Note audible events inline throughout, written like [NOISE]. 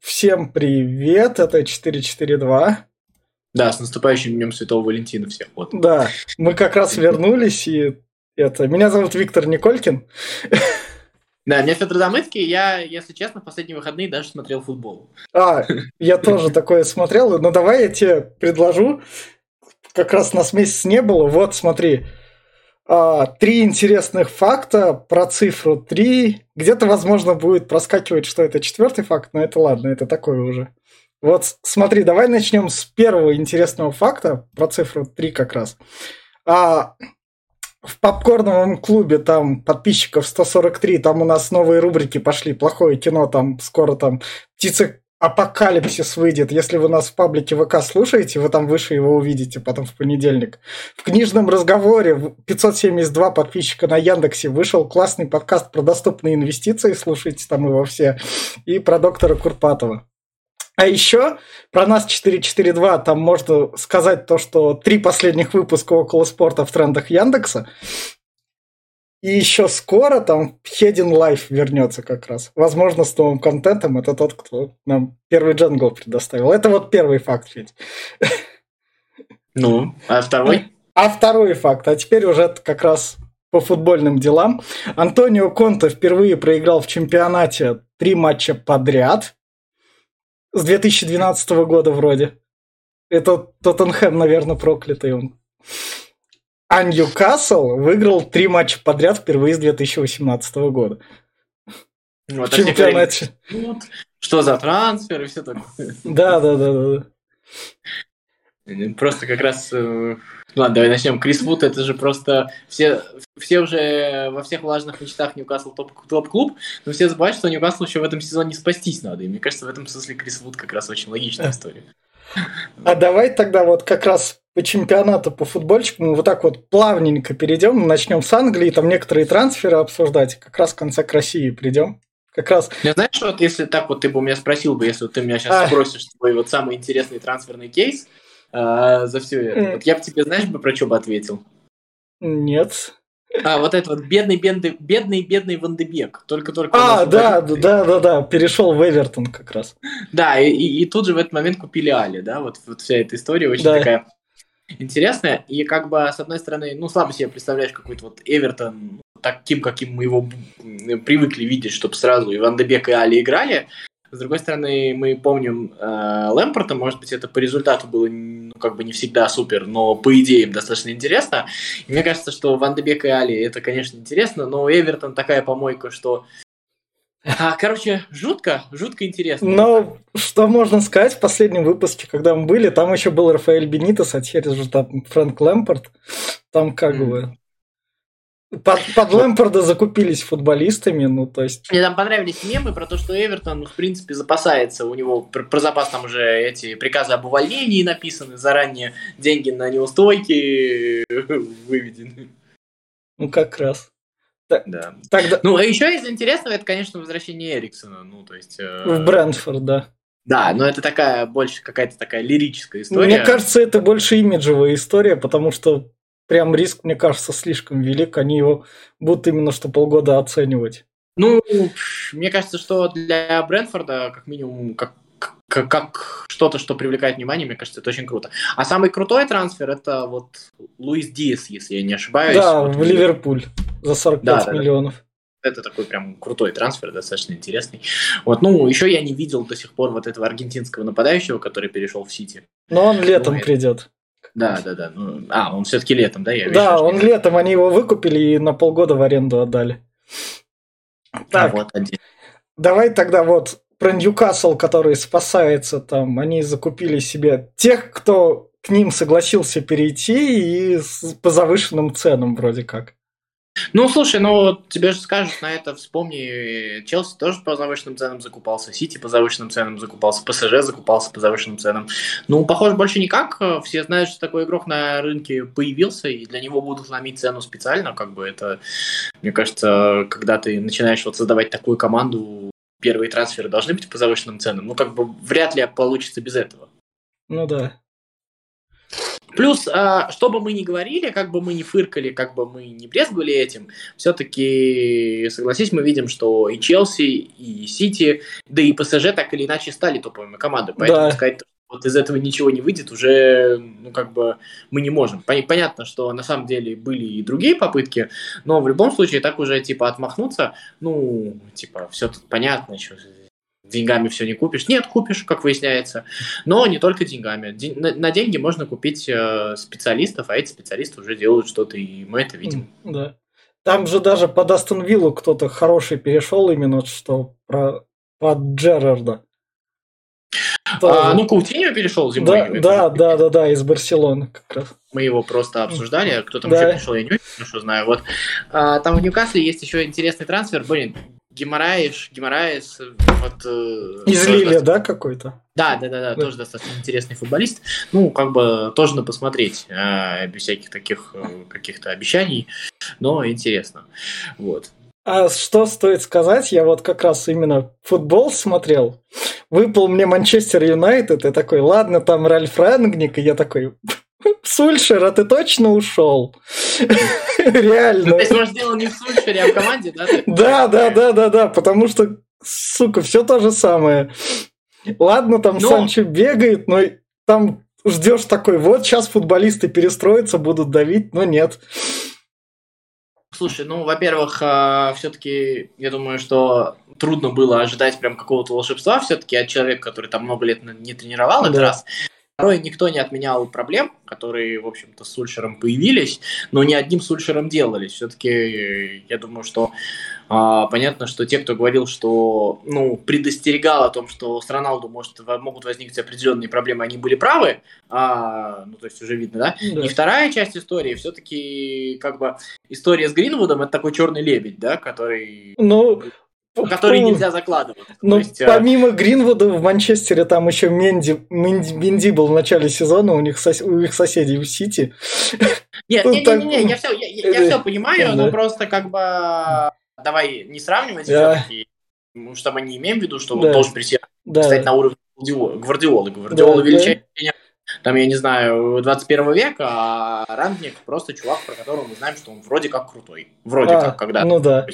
Всем привет, это 442. Да, с наступающим Днем Святого Валентина всех. Вот. Да, мы как раз вернулись, и это... Меня зовут Виктор Николькин. Да, меня Федор Замыцкий, я, если честно, в последние выходные даже смотрел футбол. А, я тоже такое смотрел, но давай я тебе предложу, как раз нас месяц не было, вот смотри, а, три интересных факта про цифру 3. Где-то, возможно, будет проскакивать, что это четвертый факт, но это ладно, это такое уже. Вот смотри, давай начнем с первого интересного факта про цифру 3 как раз. А, в попкорновом клубе там подписчиков 143, там у нас новые рубрики пошли, плохое кино, там скоро там птицы Апокалипсис выйдет. Если вы нас в паблике ВК слушаете, вы там выше его увидите потом в понедельник. В книжном разговоре 572 подписчика на Яндексе вышел классный подкаст про доступные инвестиции, слушайте там его все, и про доктора Курпатова. А еще про нас 442 там можно сказать то, что три последних выпуска около спорта в трендах Яндекса. И еще скоро там Hidden Life вернется как раз. Возможно, с новым контентом. Это тот, кто нам первый джангл предоставил. Это вот первый факт, Федь. Ну, а второй? А второй факт. А теперь уже как раз по футбольным делам. Антонио Конте впервые проиграл в чемпионате три матча подряд. С 2012 года вроде. Это Тоттенхэм, наверное, проклятый он. А Ньюкасл выиграл три матча подряд впервые с 2018 года. Вот, в чемпионате. Что за трансфер и все такое. Да, да, да, да. Просто как раз... Э, ладно, давай начнем. Крис Вуд, это же просто... Все, все уже во всех влажных мечтах Ньюкасл топ-клуб, но все забывают, что Ньюкасл еще в этом сезоне спастись надо. И мне кажется, в этом смысле Крис Вуд как раз очень логичная история. А давай тогда вот как раз по чемпионату по футбольчику мы вот так вот плавненько перейдем, начнем с Англии, там некоторые трансферы обсуждать, как раз в конце к России придем. Как раз... Я знаешь, вот если так вот ты бы у меня спросил бы, если ты меня сейчас а... спросишь твой вот самый интересный трансферный кейс э, за все это, вот я бы тебе, знаешь, бы про что бы ответил? Нет. А, вот это вот бедный, бедный, бедный, бедный Вандебек. Только-только. А, да, да, да, да, да, перешел в Эвертон как раз. Да, и, и, и тут же в этот момент купили Али, да, вот, вот вся эта история очень да. такая интересная. И как бы, с одной стороны, ну, слабо себе представляешь какой-то вот Эвертон таким, каким мы его привыкли видеть, чтобы сразу и Ван Дебек, и Али играли. С другой стороны, мы помним э, Лэмпорта, может быть, это по результату было как бы не всегда супер, но по идеям достаточно интересно. И мне кажется, что Ван Дебек и Али это, конечно, интересно, но Эвертон такая помойка, что а, короче, жутко, жутко интересно. Но что можно сказать в последнем выпуске, когда мы были, там еще был Рафаэль Бенитес, а теперь уже там Фрэнк Лэмпорт. Там как mm. бы под, под Лэмпорда закупились футболистами, ну то есть... Мне там понравились мемы про то, что Эвертон, в принципе, запасается, у него про, про запас там уже эти приказы об увольнении написаны, заранее деньги на неустойки [LAUGHS] выведены. Ну как раз. Да. Тогда... Ну, а еще из интересного, это, конечно, возвращение Эриксона, ну, то есть... Э... В Брэнфорд, да. Да, но это такая больше какая-то такая лирическая история. Мне кажется, это больше имиджевая история, потому что прям риск, мне кажется, слишком велик. Они его будут именно что полгода оценивать. Ну, мне кажется, что для Брэнфорда, как минимум, как, как, как что-то, что привлекает внимание, мне кажется, это очень круто. А самый крутой трансфер это вот Луис Диас, если я не ошибаюсь. Да, вот в Ливерпуль за 45 да, миллионов. Да, это такой прям крутой трансфер, достаточно интересный. Вот, ну, еще я не видел до сих пор вот этого аргентинского нападающего, который перешел в Сити. Но он летом ну, придет. Да, да, да. Ну, а, он все-таки летом, да? Я да, он летом, они его выкупили и на полгода в аренду отдали. А так, а вот один. давай тогда вот про Ньюкасл, который спасается там, они закупили себе тех, кто к ним согласился перейти и по завышенным ценам вроде как. Ну, слушай, ну тебе же скажут на это, вспомни, Челси тоже по завышенным ценам закупался, Сити по завышенным ценам закупался, ПСЖ закупался по завышенным ценам. Ну, похоже, больше никак. Все знают, что такой игрок на рынке появился, и для него будут ломить цену специально. Как бы это, мне кажется, когда ты начинаешь вот создавать такую команду, первые трансферы должны быть по завышенным ценам. Ну, как бы вряд ли получится без этого. Ну да. Плюс, а, что бы мы ни говорили, как бы мы ни фыркали, как бы мы не брезговали этим, все-таки, согласись, мы видим, что и Челси, и Сити, да и ПСЖ так или иначе стали топовыми командами. Поэтому да. сказать, вот из этого ничего не выйдет, уже, ну, как бы, мы не можем. Понятно, что на самом деле были и другие попытки, но в любом случае так уже, типа, отмахнуться, ну, типа, все тут понятно, еще деньгами все не купишь. Нет, купишь, как выясняется. Но не только деньгами. День, на, деньги можно купить э, специалистов, а эти специалисты уже делают что-то, и мы это видим. Да. Там же даже под Астон Виллу кто-то хороший перешел именно что про под Джерарда. А, ну, Каутиньо перешел зимой. Да, да, да, да, да, из Барселоны как раз. Мы его просто обсуждали, а кто там да. еще пришел, я не очень хорошо знаю. Вот. А, там в Ньюкасле есть еще интересный трансфер. Блин, Геморраиш, Геморраис, вот... Э, из Лили, да, какой-то? Да, да, да, да, тоже достаточно интересный футболист. Ну, как бы тоже на посмотреть, э, без всяких таких э, каких-то обещаний, но интересно. Вот. А что стоит сказать, я вот как раз именно футбол смотрел, выпал мне Манчестер Юнайтед, и такой, ладно, там Ральф Рангник, и я такой, [LAUGHS] Сульшер, а ты точно ушел? [LAUGHS] Реально. То есть, может, дело не в Сульшере, а в команде, да? Да, да, да, да, да, потому что, сука, все то же самое. Ладно, там Санчо бегает, но там ждешь такой, вот сейчас футболисты перестроятся, будут давить, но нет. Слушай, ну, во-первых, а, все-таки я думаю, что трудно было ожидать прям какого-то волшебства все-таки от человека, который там много лет не тренировал этот да. раз. Второе, никто не отменял проблем, которые, в общем-то, с Сульшером появились, но не одним Сульшером делались. Все-таки я думаю, что а, понятно, что те, кто говорил, что, ну, предостерегал о том, что с Роналду может, могут возникнуть определенные проблемы, они были правы, а, ну, то есть уже видно, да? да. И вторая часть истории, все-таки, как бы, история с Гринвудом, это такой черный лебедь, да, который... Ну, который нельзя закладывать. Ну, есть, а, помимо Гринвуда в Манчестере там еще Менди, Менди, Менди был в начале сезона, у них, сос, у их соседей в Сити. Нет, нет, нет, нет, я все, я, я все понимаю, но просто как бы давай не сравнивать все-таки, потому что мы не имеем в виду, что он должен прийти стать на уровне Гвардиолы. Гвардиола величайший там, я не знаю, 21 века, а Рангник просто чувак, про которого мы знаем, что он вроде как крутой. Вроде а, как, когда. Ну да.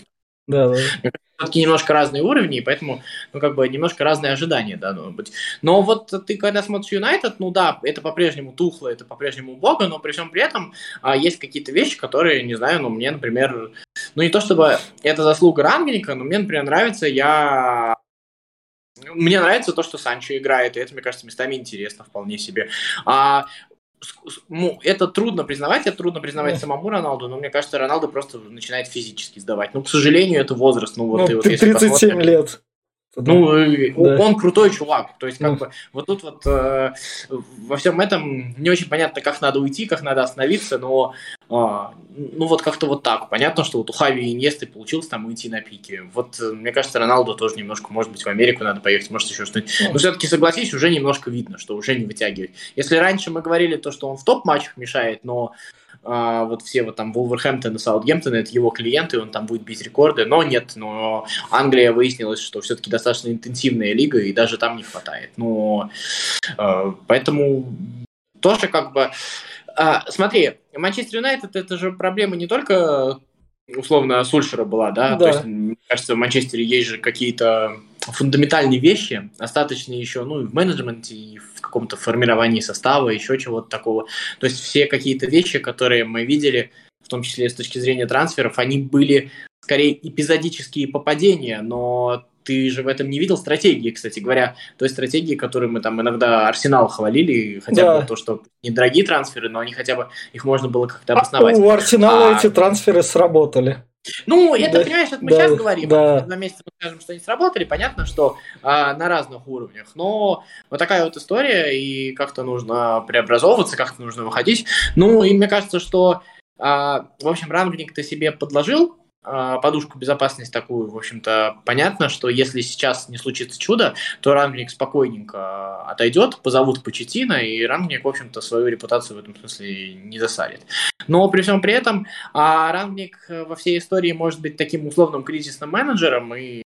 Да, да все-таки немножко разные уровни, и поэтому, ну, как бы, немножко разные ожидания должно быть. Но вот ты, когда смотришь Юнайтед, ну да, это по-прежнему тухло, это по-прежнему бога, но при всем при этом а, есть какие-то вещи, которые, не знаю, ну, мне, например, ну, не то чтобы это заслуга Рангника, но мне, например, нравится, я мне нравится то, что Санчо играет, и это, мне кажется, местами интересно вполне себе. А ну, это трудно признавать, это трудно признавать самому Роналду, но мне кажется, Роналду просто начинает физически сдавать. Ну, к сожалению, это возраст. Ну, вот, ну, ты, вот, 37 лет. Ну, э, да. он крутой чувак. То есть, как ну. бы, вот тут вот э, во всем этом не очень понятно, как надо уйти, как надо остановиться, но э, ну вот как-то вот так. Понятно, что вот у Хави и Иньесты получилось там уйти на пике. Вот, э, мне кажется, Роналду тоже немножко, может быть, в Америку надо поехать, может, еще что-нибудь. Но все-таки, согласись, уже немножко видно, что уже не вытягивает. Если раньше мы говорили то, что он в топ-матчах мешает, но а, вот все вот там Вулверхэмптон и Саутгемптон, это его клиенты, он там будет бить рекорды, но нет, но Англия выяснилось, что все-таки достаточно интенсивная лига, и даже там не хватает. Но а, поэтому тоже как бы... А, смотри, Манчестер Юнайтед это же проблема не только условно Сульшера была, да? да. То есть, мне кажется, в Манчестере есть же какие-то фундаментальные вещи, остаточные еще, ну, и в менеджменте, и в каком-то формировании состава, еще чего-то такого. То есть все какие-то вещи, которые мы видели, в том числе с точки зрения трансферов, они были скорее эпизодические попадения, но ты же в этом не видел стратегии, кстати говоря, той стратегии, которую мы там иногда Арсенал хвалили, хотя да. бы то, что недорогие трансферы, но они хотя бы, их можно было как-то обосновать. А у Арсенала а... эти трансферы сработали. Ну, это, да, понимаешь, это мы да, сейчас говорим. Да. Два месяца мы скажем, что они сработали. Понятно, что а, на разных уровнях. Но вот такая вот история, и как-то нужно преобразовываться, как-то нужно выходить. Ну, и мне кажется, что, а, в общем, рангник ты себе подложил, а, подушку безопасности такую, в общем-то, понятно, что если сейчас не случится чудо, то Рангник спокойненько отойдет, позовут Почетина, и Рангник, в общем-то, свою репутацию в этом смысле не засадит. Но при всем при этом а Рангник во всей истории может быть таким условным кризисным менеджером, и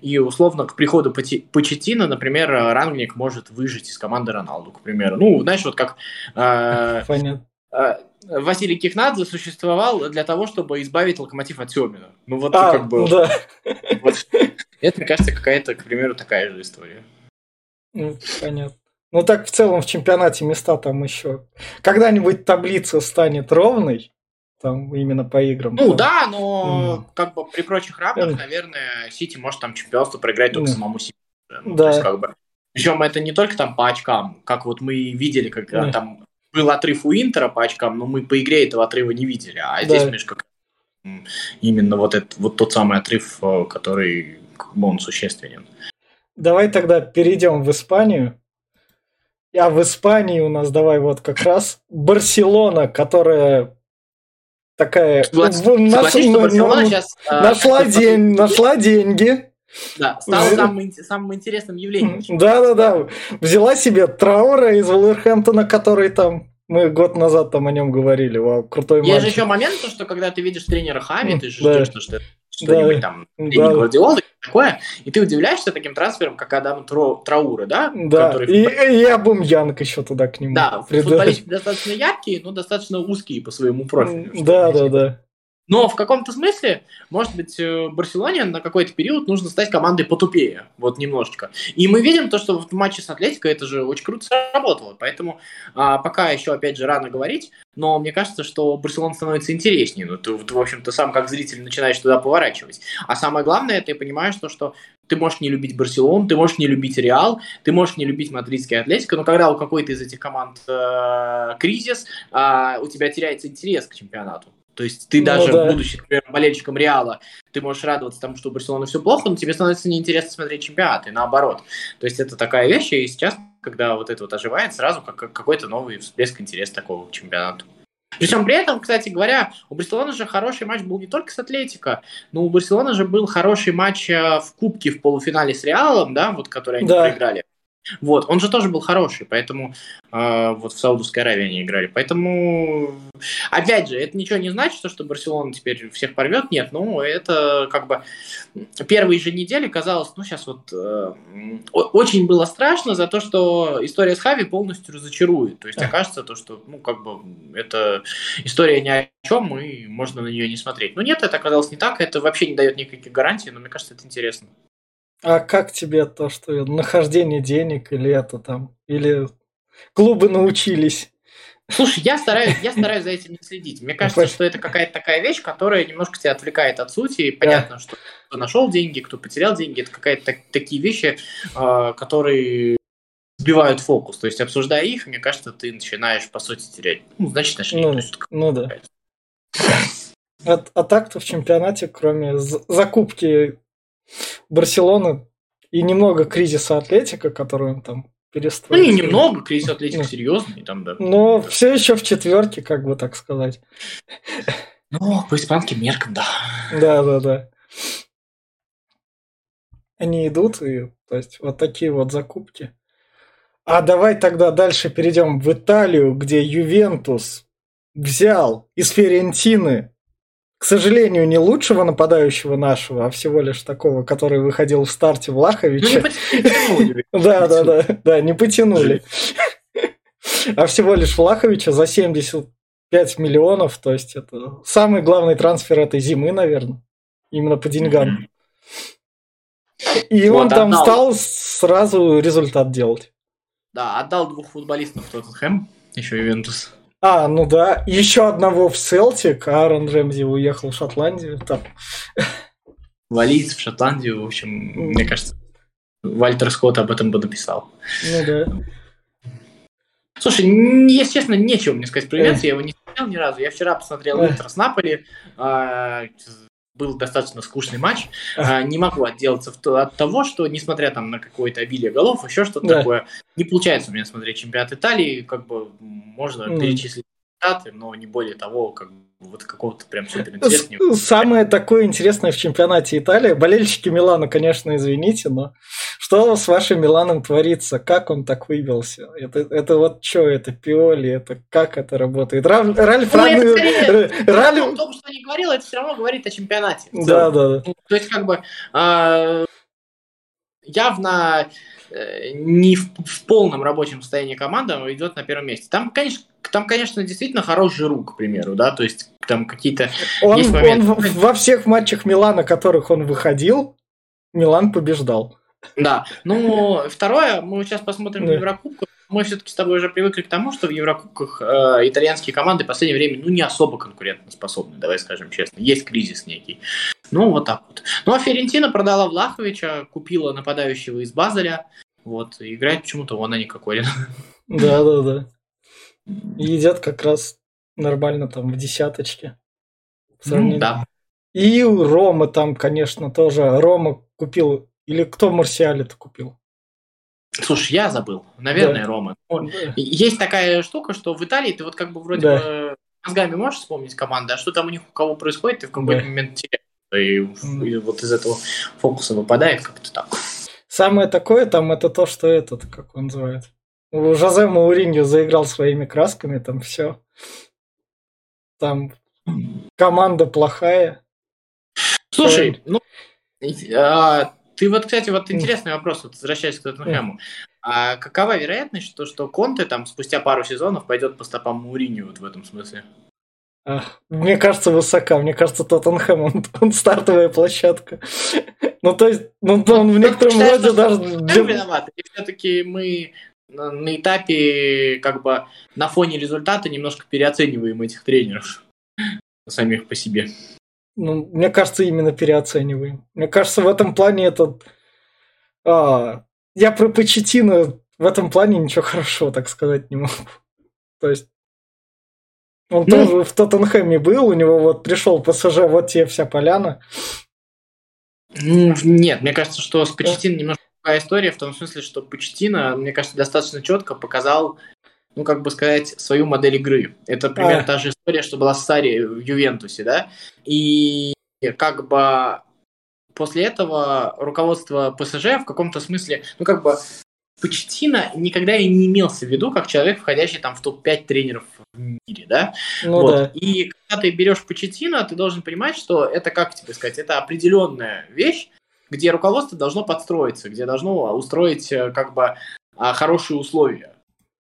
И условно к приходу Почетина, например, Рангник может выжить из команды Роналду, к примеру. Ну, знаешь, вот как э, э, Василий Кихнадзе существовал для того, чтобы избавить локомотив от Семина. Ну вот а, как бы... Да. Вот, это, мне кажется, какая-то, к примеру, такая же история. Ну, понятно. Ну так в целом в чемпионате места там еще. Когда-нибудь таблица станет ровной, там именно по играм. Ну там. да, но mm. как бы при прочих равных, наверное, Сити может там чемпионство проиграть только mm. самому себе. Ну, да. То есть, как бы, причем это не только там по очкам, как вот мы видели, когда mm. там был отрыв у Интера по очкам, но мы по игре этого отрыва не видели. А здесь, да. как именно вот, этот, вот тот самый отрыв, э, который как бы он существенен. Давай тогда перейдем в Испанию. А в Испании у нас давай вот как раз Барселона, которая такая Согласен, ну, согласен, что Барселона сейчас, нашла, а, день, нашла деньги. Да, стала самым, самым интересным явлением. Да-да-да. Взяла себе Траура из Вулверхэмптона, который там мы год назад там о нем говорили. Вау, крутой Есть мальчик. же еще момент, что когда ты видишь тренера Хави, ты же ждешь, что что-нибудь да. там, да. Гвардиола такое, и ты удивляешься таким трансфером, как Адам Траура, да? Да, который... и, и Абумьянг еще туда к нему. Да, футболисты достаточно яркие, но достаточно узкие по своему профилю. Да, да, да. Но в каком-то смысле, может быть, э, Барселоне на какой-то период нужно стать командой потупее, вот немножечко. И мы видим то, что в матче с Атлетико это же очень круто сработало. Поэтому а, пока еще, опять же, рано говорить, но мне кажется, что Барселона становится интереснее. Ну, ты, в общем-то, сам как зритель начинаешь туда поворачивать. А самое главное, ты понимаешь то, что ты можешь не любить Барселону, ты можешь не любить Реал, ты можешь не любить мадридский Атлетико, но когда у какой-то из этих команд э, кризис, э, у тебя теряется интерес к чемпионату. То есть ты ну, даже, да. будучи, например, болельщиком Реала, ты можешь радоваться тому, что у Барселоны все плохо, но тебе становится неинтересно смотреть чемпионат, и наоборот. То есть это такая вещь, и сейчас, когда вот это вот оживает, сразу как какой-то новый всплеск интереса такого к чемпионату. Причем при этом, кстати говоря, у Барселоны же хороший матч был не только с Атлетико, но у Барселоны же был хороший матч э, в Кубке в полуфинале с Реалом, да, вот который они да. проиграли. Вот, он же тоже был хороший, поэтому э, вот в Саудовской Аравии они играли. Поэтому, опять же, это ничего не значит, что Барселона теперь всех порвет. Нет, ну, это как бы первые же недели казалось, ну, сейчас вот э, очень было страшно за то, что история с Хави полностью разочарует. То есть окажется то, что, ну, как бы, это история ни о чем, и можно на нее не смотреть. Но нет, это оказалось не так, это вообще не дает никаких гарантий, но мне кажется, это интересно. А как тебе то, что нахождение денег или это там, или клубы научились? Слушай, я стараюсь, я стараюсь за этим не следить. Мне кажется, что это какая-то такая вещь, которая немножко тебя отвлекает от сути. И понятно, да. что кто нашел деньги, кто потерял деньги, это какая-то так, такие вещи, э, которые сбивают фокус. То есть, обсуждая их, мне кажется, ты начинаешь, по сути, терять. Ну, значит, нашли. Ну, ну да. А, а так-то в чемпионате, кроме закупки Барселона и немного кризиса Атлетика, который он там перестроил. Ну, не немного, кризис Атлетика ну, серьезный там, да. Но да. все еще в четверке, как бы так сказать. Ну, по испанским меркам, да. Да, да, да. Они идут, и то есть вот такие вот закупки. А давай тогда дальше перейдем в Италию, где Ювентус взял из Ферентины к сожалению, не лучшего нападающего нашего, а всего лишь такого, который выходил в старте Влаховича. Ну, [LAUGHS] да, да, да, да, не потянули. [LAUGHS] А всего лишь Влаховича за 75 миллионов, то есть это самый главный трансфер этой зимы, наверное, именно по деньгам. И он там стал сразу результат делать. Да, отдал двух футболистов в Тоттенхэм, еще Ювентус. А, ну да. Еще одного в Селтик, а Аарон Рэмзи уехал в Шотландию. Там. Валиец в Шотландию, в общем, мне кажется, Вальтер Скотт об этом бы написал. Ну да. Слушай, если честно, нечего мне сказать про Ювентус, я его не смотрел ни разу. Я вчера посмотрел Интер с Наполи, а, был достаточно скучный матч. А, не могу отделаться от того, что, несмотря там на какое-то обилие голов, еще что-то да. такое, не получается у меня смотреть чемпионат Италии, как бы можно mm. перечислить результаты, но не более того, как вот какого-то прям супер интересного. Самое такое интересное в чемпионате Италии, болельщики Милана, конечно, извините, но что с вашим Миланом творится? Как он так выбился? Это, это вот что, это Пиоли, это как это работает? Раль, Ральф ну, Раль... Раль... о том, что не говорил, это все равно говорит о чемпионате. Да, да, да. То есть, как бы, а, явно не в, в полном рабочем состоянии команда идет на первом месте. Там, конечно, там, конечно, действительно хороший рук, к примеру, да, то есть там какие-то он. Он во всех матчах Милана, которых он выходил, Милан побеждал. Да. Ну, второе, мы сейчас посмотрим да. Еврокубку. Мы все-таки с тобой уже привыкли к тому, что в Еврокубках э, итальянские команды в последнее время ну, не особо конкурентоспособны, давай скажем честно. Есть кризис некий. Ну, вот так вот. Ну, а Ферентина продала Влаховича, купила нападающего из Базеля. Вот, играет почему-то вон, а не Кокорин. Да, да, да. [LAUGHS] Едят как раз нормально там в десяточке. Ну, да. И Рома там, конечно, тоже. Рома купил или кто в Марсиале-то купил? Слушай, я забыл. Наверное, да. Рома. Да. Есть такая штука, что в Италии ты вот как бы вроде да. бы мозгами можешь вспомнить команду, а что там у них у кого происходит, ты в какой-то да. момент теряешь. И, и вот из этого фокуса выпадает как-то так. Самое такое там это то, что этот, как он называет. Жозе Мауриньо заиграл своими красками, там все. Там команда плохая. Слушай, ну, а, ты вот, кстати, вот интересный вопрос, вот, возвращаясь к Тоттенхэму. А какова вероятность, что, что Конте там спустя пару сезонов пойдет по стопам Муриню вот в этом смысле? Мне кажется, высока. Мне кажется, Тоттенхэм, он, он стартовая площадка. Ну, то есть, ну, он в некотором роде даже... виноват. И все-таки мы на этапе, как бы, на фоне результата немножко переоцениваем этих тренеров [LAUGHS] самих по себе. Ну, мне кажется, именно переоцениваем. Мне кажется, в этом плане этот... А, я про Почетина в этом плане ничего хорошего, так сказать, не могу. То есть он ну, тоже в Тоттенхэме был, у него вот пришел ПСЖ, вот тебе вся поляна. Нет, мне кажется, что с Почетино немножко другая история, в том смысле, что Почетино, мне кажется, достаточно четко показал ну, как бы сказать, свою модель игры. Это примерно а. та же история, что была с Сари в Ювентусе, да? И как бы после этого руководство ПСЖ в каком-то смысле, ну, как бы Почтина никогда и не имелся в виду как человек, входящий там в топ-5 тренеров в мире, да? Ну, вот. да. И когда ты берешь Почетина, ты должен понимать, что это, как тебе сказать, это определенная вещь, где руководство должно подстроиться, где должно устроить э, как бы а, хорошие условия.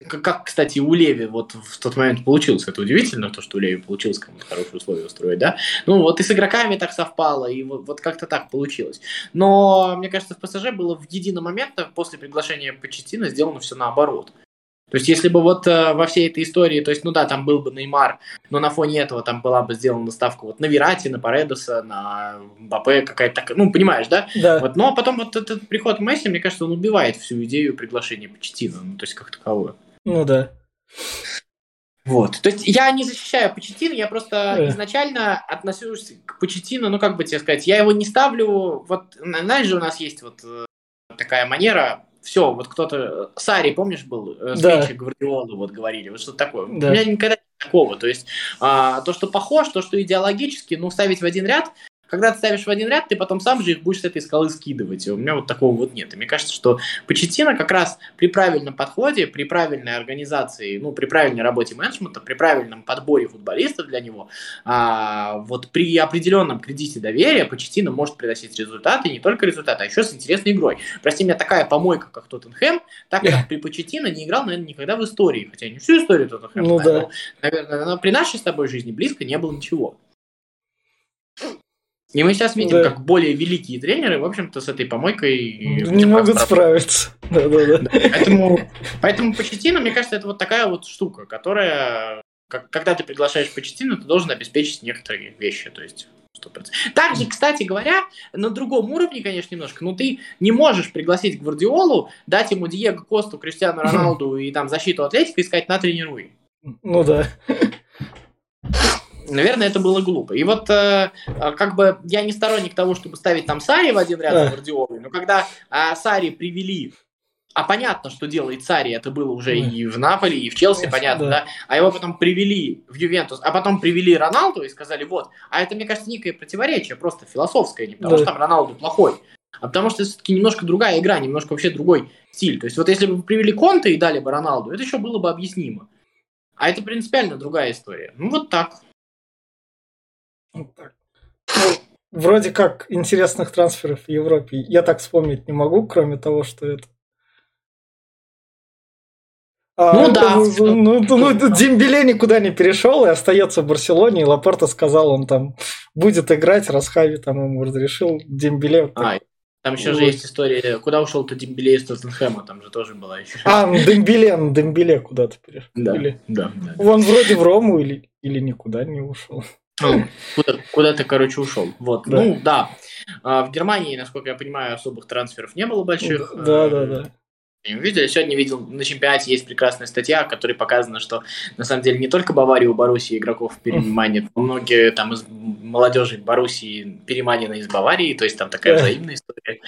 Как, кстати, у Леви вот в тот момент получилось. Это удивительно, то, что у Леви получилось кому-то хорошие условия устроить, да? Ну, вот и с игроками так совпало, и вот, вот как-то так получилось. Но, мне кажется, в ПСЖ было в единый момент после приглашения Почетина сделано все наоборот. То есть, если бы вот э, во всей этой истории, то есть, ну да, там был бы Неймар, но на фоне этого там была бы сделана ставка вот на Верати, на Паредоса, на Бапе какая-то такая, ну, понимаешь, да? Да. Вот, но потом вот этот приход Месси, мне кажется, он убивает всю идею приглашения Почетина, ну, то есть, как таковую. Ну да. Вот. То есть я не защищаю Почетина, я просто э. изначально отношусь к Почетину, ну как бы тебе сказать, я его не ставлю, вот, знаешь же, у нас есть вот э, такая манера, все, вот кто-то, Сари, помнишь, был, э, с да. Гвардиолы, вот говорили, вот что-то такое. Да. У меня никогда такого, то есть а, то, что похож, то, что идеологически, ну, ставить в один ряд, когда ты ставишь в один ряд, ты потом сам же их будешь с этой скалы скидывать. И у меня вот такого вот нет. И мне кажется, что Почетина как раз при правильном подходе, при правильной организации, ну, при правильной работе менеджмента, при правильном подборе футболистов для него, а, вот при определенном кредите доверия Почетина может приносить результаты, и не только результаты, а еще с интересной игрой. Прости меня, такая помойка, как Тоттенхэм, так как [LAUGHS] при Почетина не играл, наверное, никогда в истории. Хотя не всю историю Тоттенхэма, ну, да. наверное, но при нашей с тобой жизни близко не было ничего. И мы сейчас видим, да. как более великие тренеры, в общем-то, с этой помойкой не могут справиться. [LAUGHS] Да, да, да. Поэтому, поэтому Почетина, мне кажется, это вот такая вот штука, которая, как, когда ты приглашаешь Почетина, ты должен обеспечить некоторые вещи, то есть 100%. Также, кстати говоря, на другом уровне, конечно, немножко, но ты не можешь пригласить Гвардиолу, дать ему Диего Косту, Криштиану [LAUGHS] Роналду и там защиту Атлетика и сказать, на, тренируй. Ну да. Наверное, это было глупо. И вот э, э, как бы я не сторонник того, чтобы ставить там Сари в один ряд с Гвардиолой, но когда э, Сари привели а понятно, что делает Сари, это было уже mm. и в Наполе, и в Челси, Конечно, понятно, да. да. А его потом привели в Ювентус, а потом привели Роналду и сказали, вот. А это, мне кажется, некое противоречие, просто философское, не потому да. что там Роналду плохой, а потому что это все-таки немножко другая игра, немножко вообще другой стиль. То есть вот если бы привели Конта и дали бы Роналду, это еще было бы объяснимо. А это принципиально другая история. Ну вот так. Вот так. вроде как интересных трансферов в Европе я так вспомнить не могу, кроме того, что это а, ну да. Ну, ну, ну, Дембеле никуда не перешел и остается в Барселоне. И Лапорта сказал, он там будет играть, раз Хави там ему разрешил. Дембеле. А, там еще же есть история, куда ушел-то Дембеле из Тоттенхэма, там же тоже была еще. А, Дембеле, Дембеле куда-то перешел. Да, или... да, да. Он вроде в Рому или, или никуда не ушел. Ну, куда, куда-то, короче, ушел. Вот. Да. Ну, да. А, в Германии, насколько я понимаю, особых трансферов не было больших. Да, да, да видели. Сегодня видел на чемпионате есть прекрасная статья, в которой показано, что на самом деле не только Баварию у Боруссии игроков переманит, но многие там из молодежи Боруссии переманены из Баварии, то есть там такая взаимная история.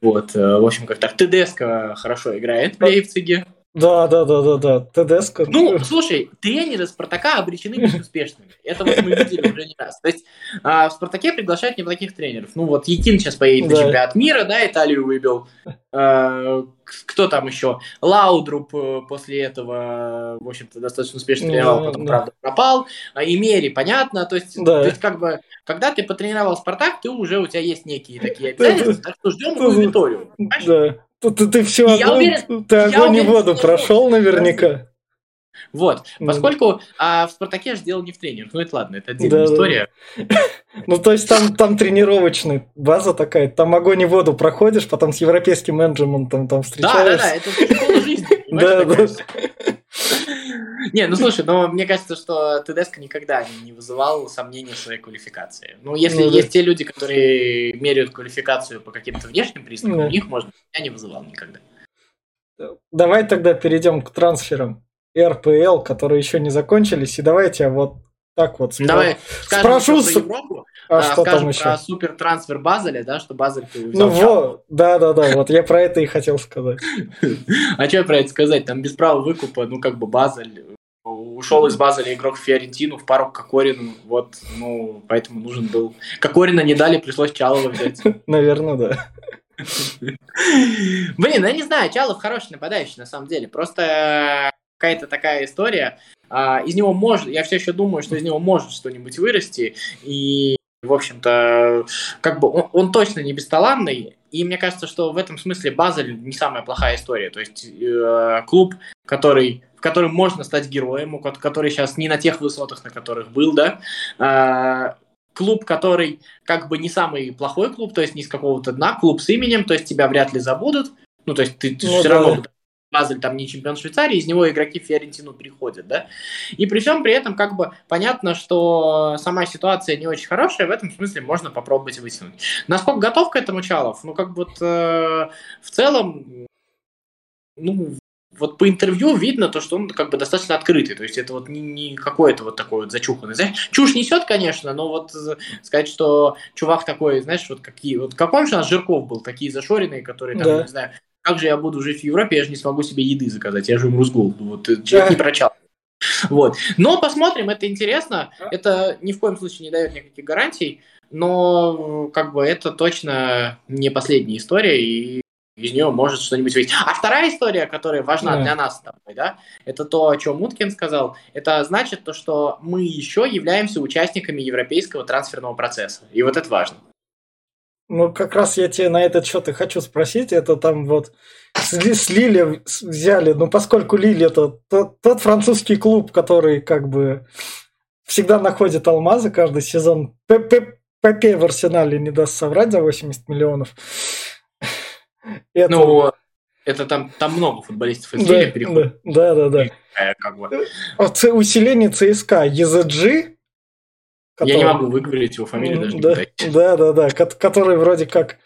Вот, э, в общем, как так. Тедеско хорошо играет в Лейпциге. Да, да, да, да, да. ТДСК. Ну, слушай, тренеры Спартака обречены быть успешными. Это вот мы видели уже не раз. То есть а, в Спартаке приглашают неплохих тренеров. Ну вот Якин сейчас поедет да. на чемпионат мира, да, Италию выбил. А, кто там еще? Лаудруп э, после этого, в общем-то, достаточно успешно тренировал, да, потом, да. правда, пропал. А, и Мери, понятно. То есть, да. то есть, как бы, когда ты потренировал Спартак, ты уже, у тебя есть некие такие обязательства, так что ждем его Виторию. Да. Ты, ты все огонь, я уверен, ты огонь и воду прошел наверняка. Вот, поскольку а в Спартаке же дело не в тренерах. Ну это ладно, это отдельная да, история. Да. [LAUGHS] Ну то есть там, там тренировочная база такая, там огонь и воду проходишь, потом с европейским менеджментом там встречаешься. Да, да, да, это школа жизни. Да, да. Не, ну слушай, но мне кажется, что ТДСК никогда не вызывал сомнений в своей квалификации. Ну, если ну, есть да. те люди, которые меряют квалификацию по каким-то внешним признакам, да. у них, может, я не вызывал никогда. Давай тогда перейдем к трансферам РПЛ, которые еще не закончились, и давайте вот так вот спро... Давай спрошу с... Европу, а, а что скажем там еще? про супер трансфер Базеля, да, что Базель ты взял. Ну вот, да, да, да, вот я про это и хотел сказать. [LAUGHS] А что про это сказать? Там без права выкупа, ну как бы Базель ушел из Базеля игрок в Фиорентину в пару к Кокорину, вот, ну, поэтому нужен был. Кокорина не дали, пришлось Чалова взять. [LAUGHS] Наверное, да. [LAUGHS] Блин, ну я не знаю, Чалов хороший нападающий, на самом деле. Просто какая-то такая история. А, из него может, я все еще думаю, что из него может что-нибудь вырасти. И, в общем-то, как бы он, он точно не бесталанный. И мне кажется, что в этом смысле Базель не самая плохая история. То есть э, клуб, который которым можно стать героем, который сейчас не на тех высотах, на которых был, да, а, клуб, который как бы не самый плохой клуб, то есть не с какого-то дна, клуб с именем, то есть тебя вряд ли забудут, ну, то есть ты, ты ну, все да. равно Базель там не чемпион Швейцарии, из него игроки в Фиорентину приходят, да. И при всем при этом как бы понятно, что сама ситуация не очень хорошая, в этом смысле можно попробовать вытянуть. Насколько готов к этому Чалов? Ну, как бы э, в целом, ну, вот по интервью видно то, что он как бы достаточно открытый, то есть это вот не, не какой-то вот такой вот зачуханный. Знаешь, чушь несет, конечно, но вот сказать, что чувак такой, знаешь, вот какие, вот какой же у нас Жирков был, такие зашоренные, которые там, да. не знаю, как же я буду жить в Европе, я же не смогу себе еды заказать, я же умру с голоду, вот человек не [LAUGHS] прочал. Вот. Но посмотрим, это интересно, это ни в коем случае не дает никаких гарантий, но как бы это точно не последняя история, и из нее может что-нибудь выйти. А вторая история, которая важна yeah. для нас с тобой, да, это то, о чем Муткин сказал. Это значит то, что мы еще являемся участниками европейского трансферного процесса. И вот это важно. Ну, как раз я тебе на этот счет и хочу спросить. Это там вот с, с Лили взяли, ну, поскольку Лили это тот, тот французский клуб, который как бы всегда находит алмазы каждый сезон. ПП в Арсенале не даст соврать за 80 миллионов. [LAUGHS] Это... Ну, это там, там много футболистов из да, переходят. Да, да, да. да. Как бы. Усиление ЦСКА ЕЗГ. Который... Я не могу выговорить его фамилию даже. Да, да, да, да, который вроде как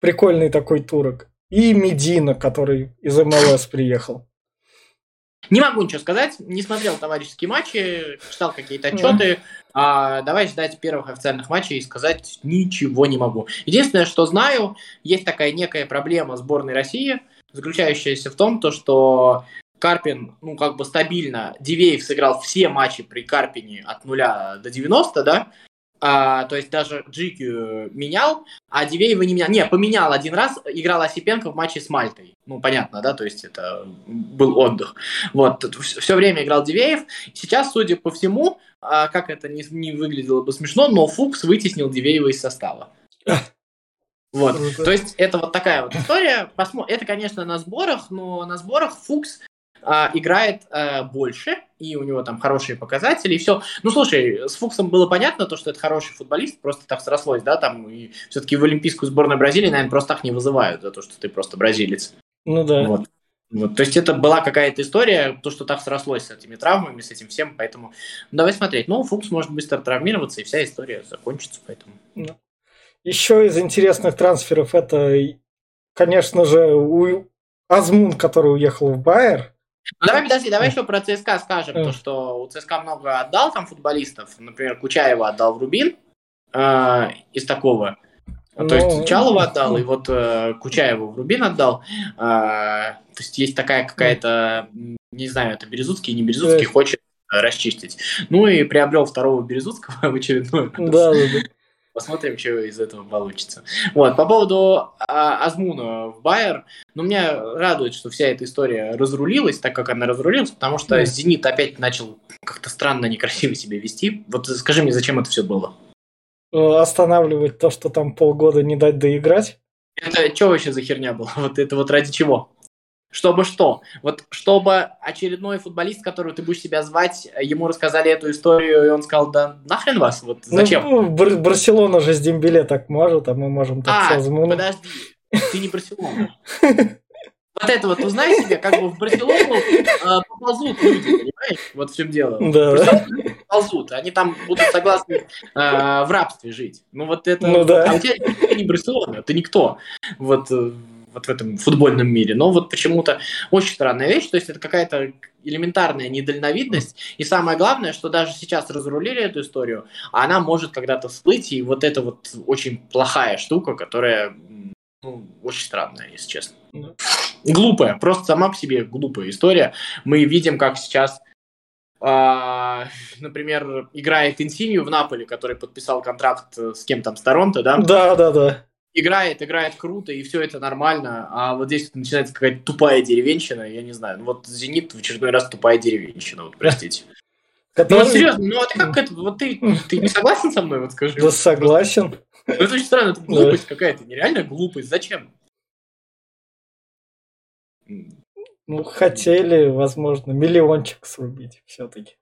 прикольный такой турок. И Медина, который из МЛС приехал. Не могу ничего сказать, не смотрел товарищеские матчи, читал какие-то отчеты. А, давай ждать первых официальных матчей и сказать ничего не могу. Единственное, что знаю, есть такая некая проблема сборной России, заключающаяся в том, то, что Карпин, ну, как бы стабильно, Дивеев сыграл все матчи при Карпине от 0 до 90, да, а, то есть даже Джики менял, а Дивеева не менял. Не, поменял один раз, играл Осипенко в матче с Мальтой. Ну, понятно, да, то есть это был отдых. Вот, все время играл Дивеев. Сейчас, судя по всему, а, как это не, не выглядело бы смешно, но Фукс вытеснил Дивеева из состава. Вот, то есть это вот такая вот история. Это, конечно, на сборах, но на сборах Фукс а, играет а, больше, и у него там хорошие показатели, и все. Ну, слушай, с Фуксом было понятно, то, что это хороший футболист, просто так срослось, да, там, и все-таки в Олимпийскую сборную Бразилии, наверное, просто так не вызывают за то, что ты просто бразилец. Ну да. Вот. Вот, то есть это была какая-то история, то, что так срослось с этими травмами, с этим всем, поэтому ну, давай смотреть. Ну, Фукс может быстро травмироваться, и вся история закончится, поэтому... Да. Еще из интересных трансферов это, конечно же, у Азмун, который уехал в Байер, ну, давай, подожди, давай еще про ЦСКА скажем, то, что у ЦСКА много отдал там футболистов, например, Кучаева отдал в Рубин э, из такого, ну, то есть Чалова отдал, и вот э, Кучаеву в Рубин отдал, э, то есть есть такая какая-то, не знаю, это Березутский, не Березутский, хочет расчистить. Ну и приобрел второго Березутского [LAUGHS] в очередной раз. Да, да, да. Посмотрим, что из этого получится. Вот, по поводу а, Азмуна в Байер, ну, меня радует, что вся эта история разрулилась, так как она разрулилась, потому что. Зенит опять начал как-то странно, некрасиво себя вести. Вот скажи мне, зачем это все было? Э, останавливать то, что там полгода не дать доиграть? Это что вообще за херня была? [LAUGHS] Вот это вот ради чего? Чтобы что? Вот чтобы очередной футболист, которого ты будешь себя звать, ему рассказали эту историю, и он сказал, да нахрен вас, вот ну, зачем? Ну, Бар- Барселона же с Дембеле так может, а мы можем так а, подожди, ты не Барселона. Вот это вот узнай себе, как бы в Барселону э, поползут люди, понимаешь? Вот в чем дело. Да. Поползут, они там будут согласны э, в рабстве жить. Ну вот это... Ну, да. А у тебя не Барселона, ты никто. Вот э, вот в этом футбольном мире. Но вот почему-то очень странная вещь, то есть это какая-то элементарная недальновидность. И самое главное, что даже сейчас разрулили эту историю, она может когда-то всплыть, и вот это вот очень плохая штука, которая ну, очень странная, если честно. Да. Глупая, просто сама по себе глупая история. Мы видим, как сейчас Uh, например, играет Инсинью в Наполе, который подписал контракт с кем там, с Торонто, да? Да, да, да играет, играет круто, и все это нормально, а вот здесь начинается какая-то тупая деревенщина, я не знаю, ну вот «Зенит» в очередной раз тупая деревенщина, вот простите. Который... Ну, серьезно, ну а ты как это, вот ты, ты не согласен со мной, вот скажи? Да согласен. Ну это очень странно, это глупость какая-то, нереально глупость, зачем? Ну, хотели, возможно, миллиончик срубить все-таки.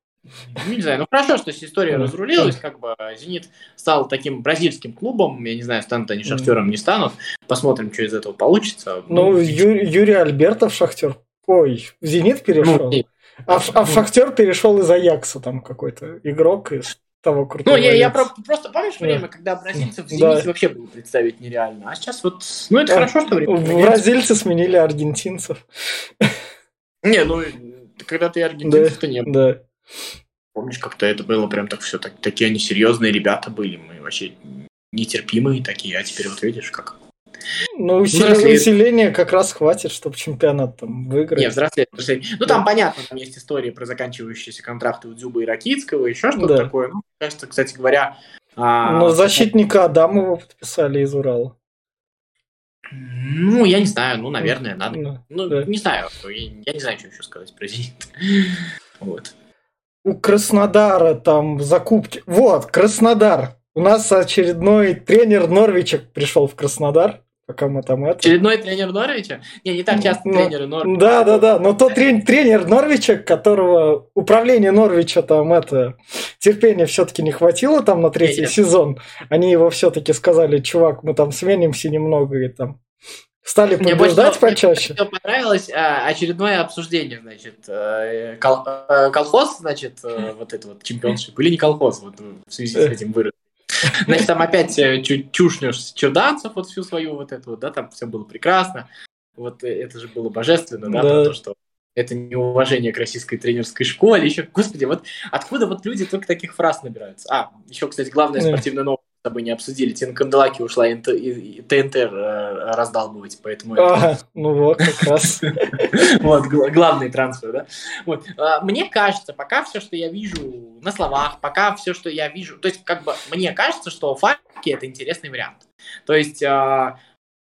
Ну, не знаю, ну хорошо, что история разрулилась, как бы Зенит стал таким бразильским клубом, я не знаю, станут они шахтером, не станут, посмотрим, что из этого получится. Ну, ну Ю- Юрий Альбертов шахтер, ой, в Зенит перешел, ну, а, в, а в шахтер перешел из Аякса там какой-то игрок из того крутого. Ну, я, я про, просто помнишь время, да. когда бразильцев в Зените да. вообще было представить нереально, а сейчас вот, ну это а, хорошо, что время. Бразильцы сменили аргентинцев. Не, ну когда ты аргентинцев, то не было. Да. Помнишь, как-то это было прям так все, так, такие они серьезные ребята были, мы вообще нетерпимые такие, а теперь вот видишь, как ну, усиление, усиление как раз хватит, чтобы чемпионат там выиграть. Нет, взрослеть. Ну, там понятно, там есть истории про заканчивающиеся контракты у Дзюба и Ракитского, еще что-то да. такое. Ну, кажется, кстати говоря... А... Но защитника Адамова подписали из Урала. Ну, я не знаю, ну, наверное, надо. Ну, ну да. не знаю, я не знаю, что еще сказать про Зенит. [LAUGHS] Вот у Краснодара там закупки. Вот, Краснодар. У нас очередной тренер Норвича пришел в Краснодар. Пока мы там это... Очередной тренер Норвича? Не, не так часто ну, тренеры Норвича. Да, да, да. Но тот трен, тренер Норвича, которого управление Норвича там это терпения все-таки не хватило там на третий нет, сезон. Они его все-таки сказали, чувак, мы там сменимся немного и там Стали побеждать мне почаще. Мне понравилось а, очередное обсуждение, значит, э, кол, э, колхоз, значит, э, [LAUGHS] вот это вот чемпионшип, или не колхоз, вот в связи с этим вырос. Значит, там опять чушнешь чуданцев вот всю свою вот эту вот, да, там все было прекрасно. Вот это же было божественно, да, да. то, что это неуважение к российской тренерской школе. Еще, господи, вот откуда вот люди только таких фраз набираются? А, еще, кстати, главная спортивная новость тобой не обсудили. Тина Канделаки ушла и ТНТ э, раздалбывать, поэтому... А, ну вот, как раз. [LAUGHS] Вот, главный трансфер, да? Вот. А, мне кажется, пока все, что я вижу на словах, пока все, что я вижу... То есть, как бы, мне кажется, что Факи это интересный вариант. То есть, а,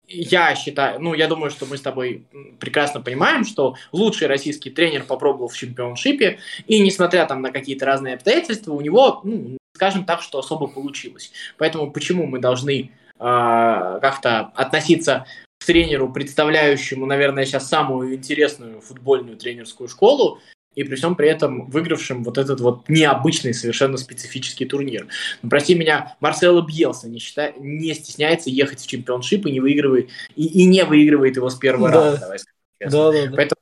я считаю, ну, я думаю, что мы с тобой прекрасно понимаем, что лучший российский тренер попробовал в чемпионшипе, и несмотря там на какие-то разные обстоятельства, у него, ну, скажем так, что особо получилось. Поэтому почему мы должны э, как-то относиться к тренеру, представляющему, наверное, сейчас самую интересную футбольную тренерскую школу, и при всем при этом выигравшим вот этот вот необычный, совершенно специфический турнир. Но, ну, прости меня, Марсело Бьелса не, считай, не стесняется ехать в чемпионшип и не выигрывает, и, и не выигрывает его с первого да. раза, давай скажем Да, да, да. Поэтому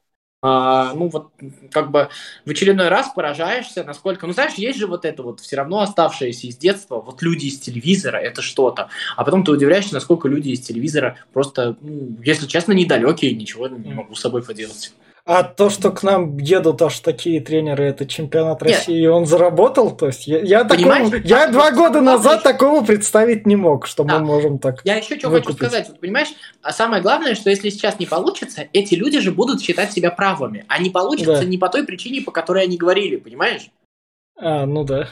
ну вот как бы в очередной раз поражаешься, насколько, ну знаешь, есть же вот это вот все равно оставшееся из детства, вот люди из телевизора, это что-то, а потом ты удивляешься, насколько люди из телевизора просто, ну, если честно, недалекие, ничего не могу с собой поделать. А то, что к нам едут аж такие тренеры, это чемпионат России, Нет. и он заработал, то есть я, я, такого, я два года назад такого представить не мог, что да. мы можем так. Я еще что хочу сказать, вот, понимаешь, а самое главное, что если сейчас не получится, эти люди же будут считать себя правыми, а не получится да. не по той причине, по которой они говорили, понимаешь? А, ну да.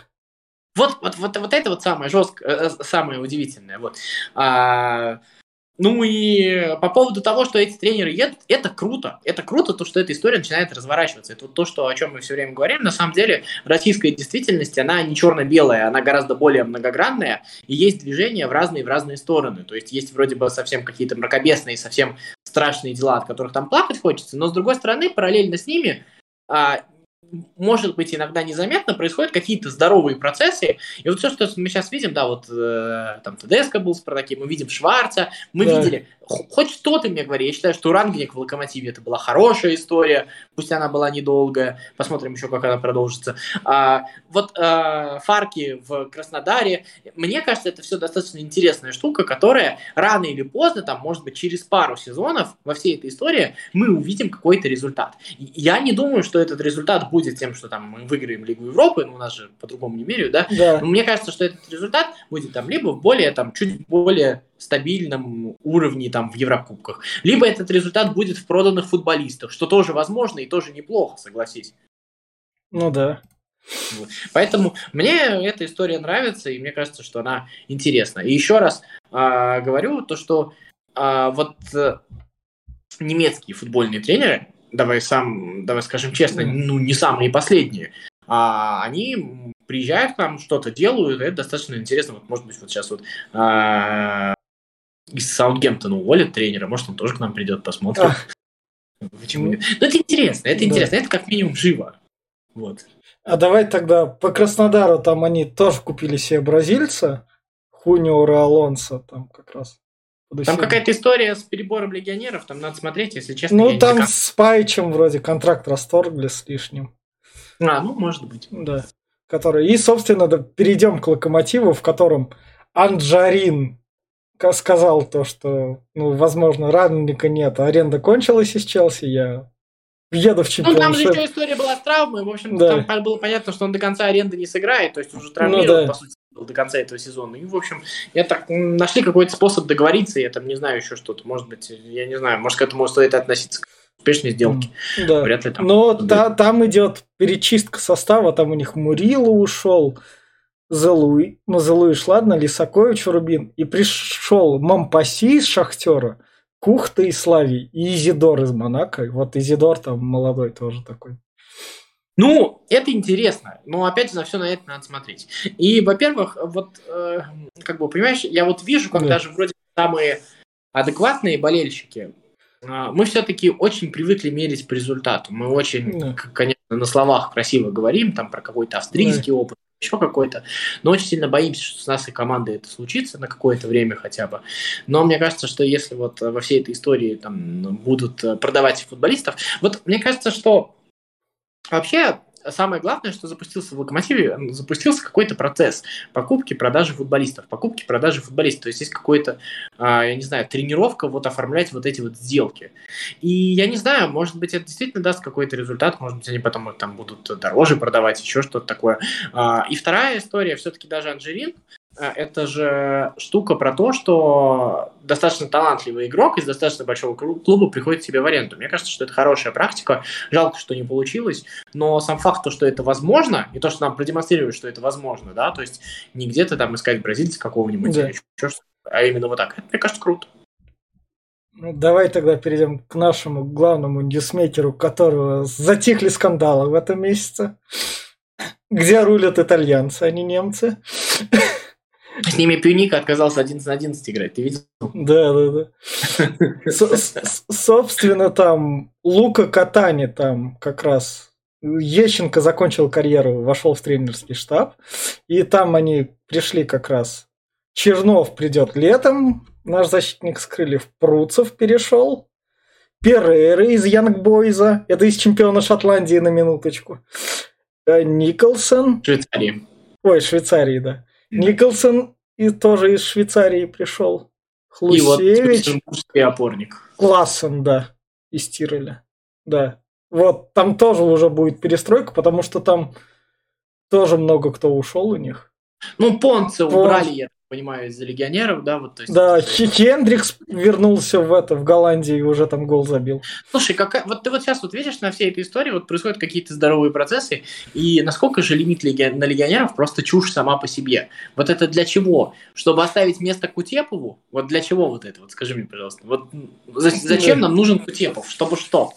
Вот, вот, вот, вот это вот самое жесткое, э, э, самое удивительное. Вот. А, ну и по поводу того, что эти тренеры едут, это круто. Это круто, то, что эта история начинает разворачиваться. Это вот то, что, о чем мы все время говорим. На самом деле, российская действительность, она не черно-белая, она гораздо более многогранная, и есть движение в разные в разные стороны. То есть есть вроде бы совсем какие-то мракобесные, совсем страшные дела, от которых там плакать хочется, но с другой стороны, параллельно с ними а, может быть, иногда незаметно происходят какие-то здоровые процессы. И вот все, что мы сейчас видим, да, вот э, там ТДСК был в Спартаке, мы видим Шварца, мы да. видели, хоть что ты мне говори, я считаю, что Рангник в Локомотиве это была хорошая история, пусть она была недолгая, посмотрим еще, как она продолжится. А, вот а, Фарки в Краснодаре, мне кажется, это все достаточно интересная штука, которая рано или поздно, там, может быть, через пару сезонов во всей этой истории мы увидим какой-то результат. Я не думаю, что этот результат будет тем, что там мы выиграем Лигу Европы, ну, у нас же по-другому не меряют, да? да. Но мне кажется, что этот результат будет там либо в более, там, чуть более стабильном уровне там в Еврокубках. Либо этот результат будет в проданных футболистах, что тоже возможно и тоже неплохо, согласись. Ну да. Вот. Поэтому мне эта история нравится, и мне кажется, что она интересна. И еще раз э, говорю, то, что э, вот э, немецкие футбольные тренеры, давай сам, давай скажем честно, ну не самые последние, а они приезжают к нам, что-то делают, и это достаточно интересно. Вот, может быть, вот сейчас вот а, из Саутгемптона уволят тренера, может, он тоже к нам придет, посмотрим. Почему нет? Ну, это интересно, это интересно, это как минимум живо. Вот. А давай тогда по Краснодару, там они тоже купили себе бразильца, Хуниора Алонса, там как раз. Там какая-то история с перебором легионеров, там надо смотреть, если честно. Ну, там как... с Пайчем вроде контракт расторгли с лишним. А, ну, может быть. Да. Который... И, собственно, да, перейдем к локомотиву, в котором Анджарин сказал то, что, ну, возможно, ранника нет, а аренда кончилась из Челси, я еду в чемпионшип. Ну, там же еще история была с травмой, в общем да. там было понятно, что он до конца аренды не сыграет, то есть уже травмирован, ну, да. по сути, до конца этого сезона. И, в общем, я так, нашли какой-то способ договориться, я там не знаю еще что-то, может быть, я не знаю, может, к этому стоит относиться к успешной сделки. Да. Вряд ли там. Но та, там идет перечистка состава, там у них Мурило ушел, Залуи, ну Залуиш, ладно, Лисакович, Рубин, и пришел Мампаси из Шахтера, Кухта из Славии и Изидор из Монако. Вот Изидор там молодой тоже такой. Ну, это интересно, но опять же на все на это надо смотреть. И, во-первых, вот, э, как бы, понимаешь, я вот вижу, как да. даже вроде самые адекватные болельщики, э, мы все-таки очень привыкли мерить по результату. Мы очень, да. конечно, на словах красиво говорим, там, про какой-то австрийский да. опыт, еще какой-то. Но очень сильно боимся, что с нашей командой это случится на какое-то время хотя бы. Но мне кажется, что если вот во всей этой истории там будут продавать футболистов, вот мне кажется, что вообще самое главное, что запустился в Локомотиве, запустился какой-то процесс покупки, продажи футболистов, покупки, продажи футболистов. То есть есть какой-то, а, я не знаю, тренировка вот оформлять вот эти вот сделки. И я не знаю, может быть, это действительно даст какой-то результат, может быть, они потом там будут дороже продавать, еще что-то такое. А, и вторая история, все-таки даже Анжерин, э, это же штука про то, что достаточно талантливый игрок из достаточно большого клуба приходит к себе в аренду. Мне кажется, что это хорошая практика. Жалко, что не получилось, но сам факт, то, что это возможно, и то, что нам продемонстрирует, что это возможно, да, то есть не где-то там искать бразильца какого-нибудь да. еще а именно вот так. Это, мне кажется, круто. Ну, давай тогда перейдем к нашему главному ньюсмейкеру, которого затихли скандалы в этом месяце. Где рулят итальянцы, а не немцы. С ними Пюника отказался 11 на 11 играть, ты видел? Да, да, да. Собственно, там Лука Катани там как раз Ещенко закончил карьеру, вошел в тренерский штаб, и там они пришли как раз. Чернов придет летом, наш защитник с крыльев Пруцев перешел. Перейра из Янгбойза, это из чемпиона Шотландии на минуточку. Э, Николсон. Швейцарии. Ой, Швейцарии, да. Николсон и тоже из Швейцарии пришел. Хлусевич. И вот опорник. Классен, да, из Тиреля. Да. Вот, там тоже уже будет перестройка, потому что там тоже много кто ушел у них. Ну, Понца убрали, я понимаю, из-за легионеров, да, вот. То есть, да. Хендрикс вернулся в это в Голландии и уже там гол забил. Слушай, какая, вот ты вот сейчас вот видишь на всей этой истории вот происходят какие-то здоровые процессы, и насколько же лимит леги... на легионеров просто чушь сама по себе. Вот это для чего? Чтобы оставить место Кутепову? Вот для чего вот это? Вот скажи мне, пожалуйста. Вот зачем нам нужен Кутепов? Чтобы что?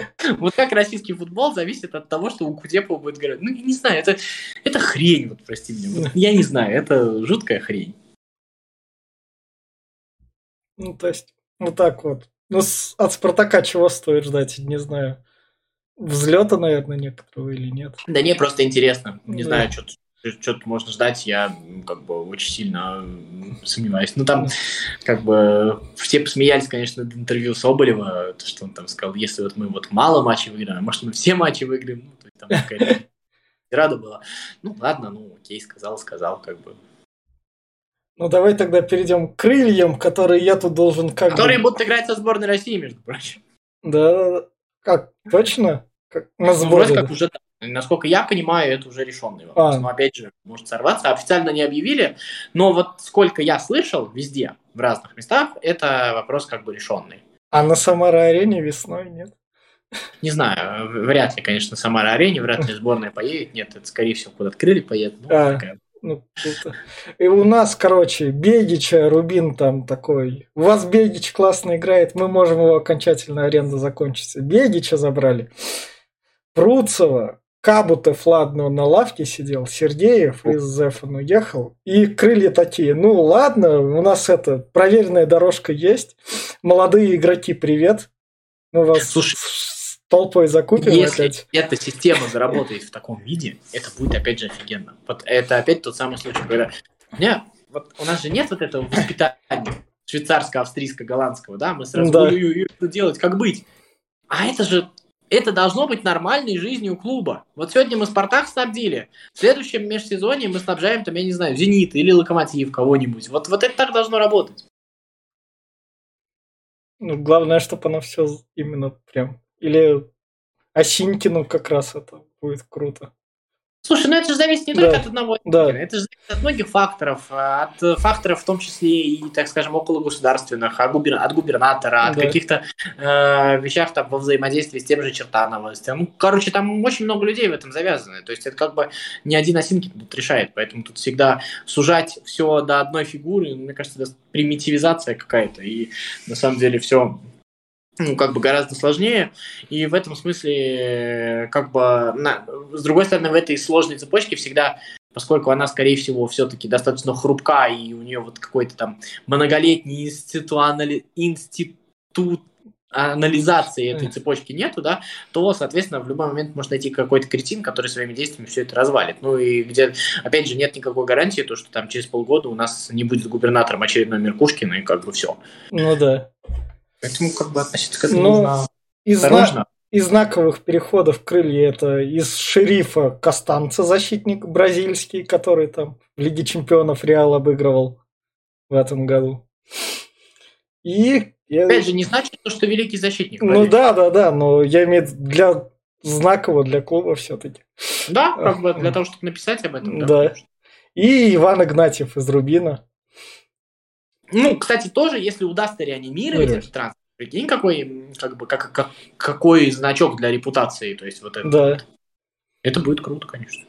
[LAUGHS] Вот как российский футбол зависит от того, что у Кутепова будет говорить. Ну, я не знаю, это, это хрень, вот прости меня. Вот, я не знаю, это жуткая хрень. Ну, то есть, вот так вот. Ну, с, от Спартака чего стоит ждать, не знаю. Взлета, наверное, некоторого или нет. Да не, просто интересно. Не да. знаю, что что-то можно ждать, я как бы очень сильно сомневаюсь. Ну, там как бы все посмеялись, конечно, над интервью Соболева, то, что он там сказал, если вот мы вот мало матчей выиграем, а может мы все матчи выиграем, ну, то есть там какая-то рада была. Ну, ладно, ну, окей, сказал, сказал, как бы. Ну, давай тогда перейдем к крыльям, которые я тут должен как Которые бы... будут играть со сборной России, между прочим. Да, как, точно? Как, на сборе, ну, вроде как уже Насколько я понимаю, это уже решенный вопрос. А. Но опять же, может сорваться. Официально не объявили, но вот сколько я слышал везде, в разных местах, это вопрос как бы решенный. А на Самара-арене весной нет? Не знаю, вряд ли, конечно, Самара-арене, вряд ли [LAUGHS] сборная поедет. Нет, это, скорее всего, куда-то крылья поедет. Ну, а, такая. ну, это... И у нас, короче, Бегича, Рубин там такой. У вас Бегич классно играет, мы можем его окончательно аренда закончить. Бегича забрали. Пруцева, Кабутов, ладно, он на лавке сидел, Сергеев из Зефон уехал. И крылья такие, ну ладно, у нас это, проверенная дорожка есть. Молодые игроки, привет. Мы вас Слушай, с толпой закупим если опять. эта система заработает в таком виде, это будет опять же офигенно. Вот это опять тот самый случай, когда... Не, вот у нас же нет вот этого воспитания швейцарского, австрийского, голландского, да, мы сразу, да. что делать, как быть? А это же это должно быть нормальной жизнью клуба. Вот сегодня мы Спартак снабдили, в следующем межсезонье мы снабжаем, там, я не знаю, Зенит или Локомотив кого-нибудь. Вот, вот это так должно работать. Ну, главное, чтобы оно все именно прям... Или Осинькину как раз это будет круто. Слушай, ну это же зависит не да. только от одного да. это же зависит от многих факторов, от факторов в том числе и, так скажем, около государственных, от, губер... от губернатора, от да. каких-то э, вещах там во взаимодействии с тем же Чертановым. Ну, короче, там очень много людей в этом завязаны. То есть это как бы не один Осинкин тут решает, поэтому тут всегда сужать все до одной фигуры, мне кажется, примитивизация какая-то, и на самом деле все ну, как бы гораздо сложнее, и в этом смысле, как бы, на, с другой стороны, в этой сложной цепочке всегда, поскольку она, скорее всего, все-таки достаточно хрупка, и у нее вот какой-то там многолетний институционали... институт анализации этой цепочки нету, да, то, соответственно, в любой момент может найти какой-то кретин, который своими действиями все это развалит. Ну и где, опять же, нет никакой гарантии, то, что там через полгода у нас не будет губернатором очередной Меркушкин, и как бы все. Ну да. Поэтому как бы относиться к этому ну, нужно из осторожно. Из знаковых переходов крылья это из шерифа Костанца, защитник бразильский, который там в Лиге Чемпионов Реал обыгрывал в этом году. И Опять же, не значит, что великий защитник. Ну да, да, да, но я имею для знакового для клуба все-таки. Да, как бы для того, чтобы написать об этом. Да. да. И Иван Игнатьев из Рубина. Ну, кстати, тоже, если удастся реанимировать Вырежь. этот трансфер, прикинь, какой, как бы, как, как, какой значок для репутации, то есть вот это. Да. Это будет круто, конечно.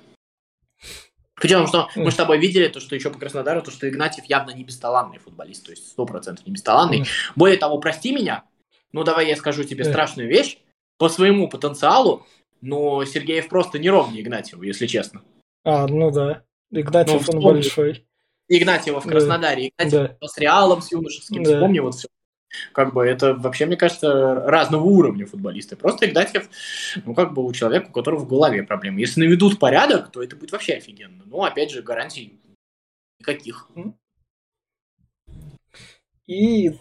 Причем, что мы с тобой видели, то, что еще по Краснодару, то, что Игнатьев явно не бесталанный футболист, то есть сто процентов не бесталанный. Более того, прости меня, ну давай я скажу тебе страшную вещь, по своему потенциалу, но Сергеев просто не ровнее Игнатьеву, если честно. А, ну да. Игнатьев ну, он большой. Игнатьева в Краснодаре, да. Игнатьев да. с Реалом, с Юношеским, да. вспомни вот все. Как бы это вообще, мне кажется, разного уровня футболисты. Просто Игнатьев, ну, как бы у человека, у которого в голове проблемы. Если наведут порядок, то это будет вообще офигенно. Но, опять же, гарантий никаких. И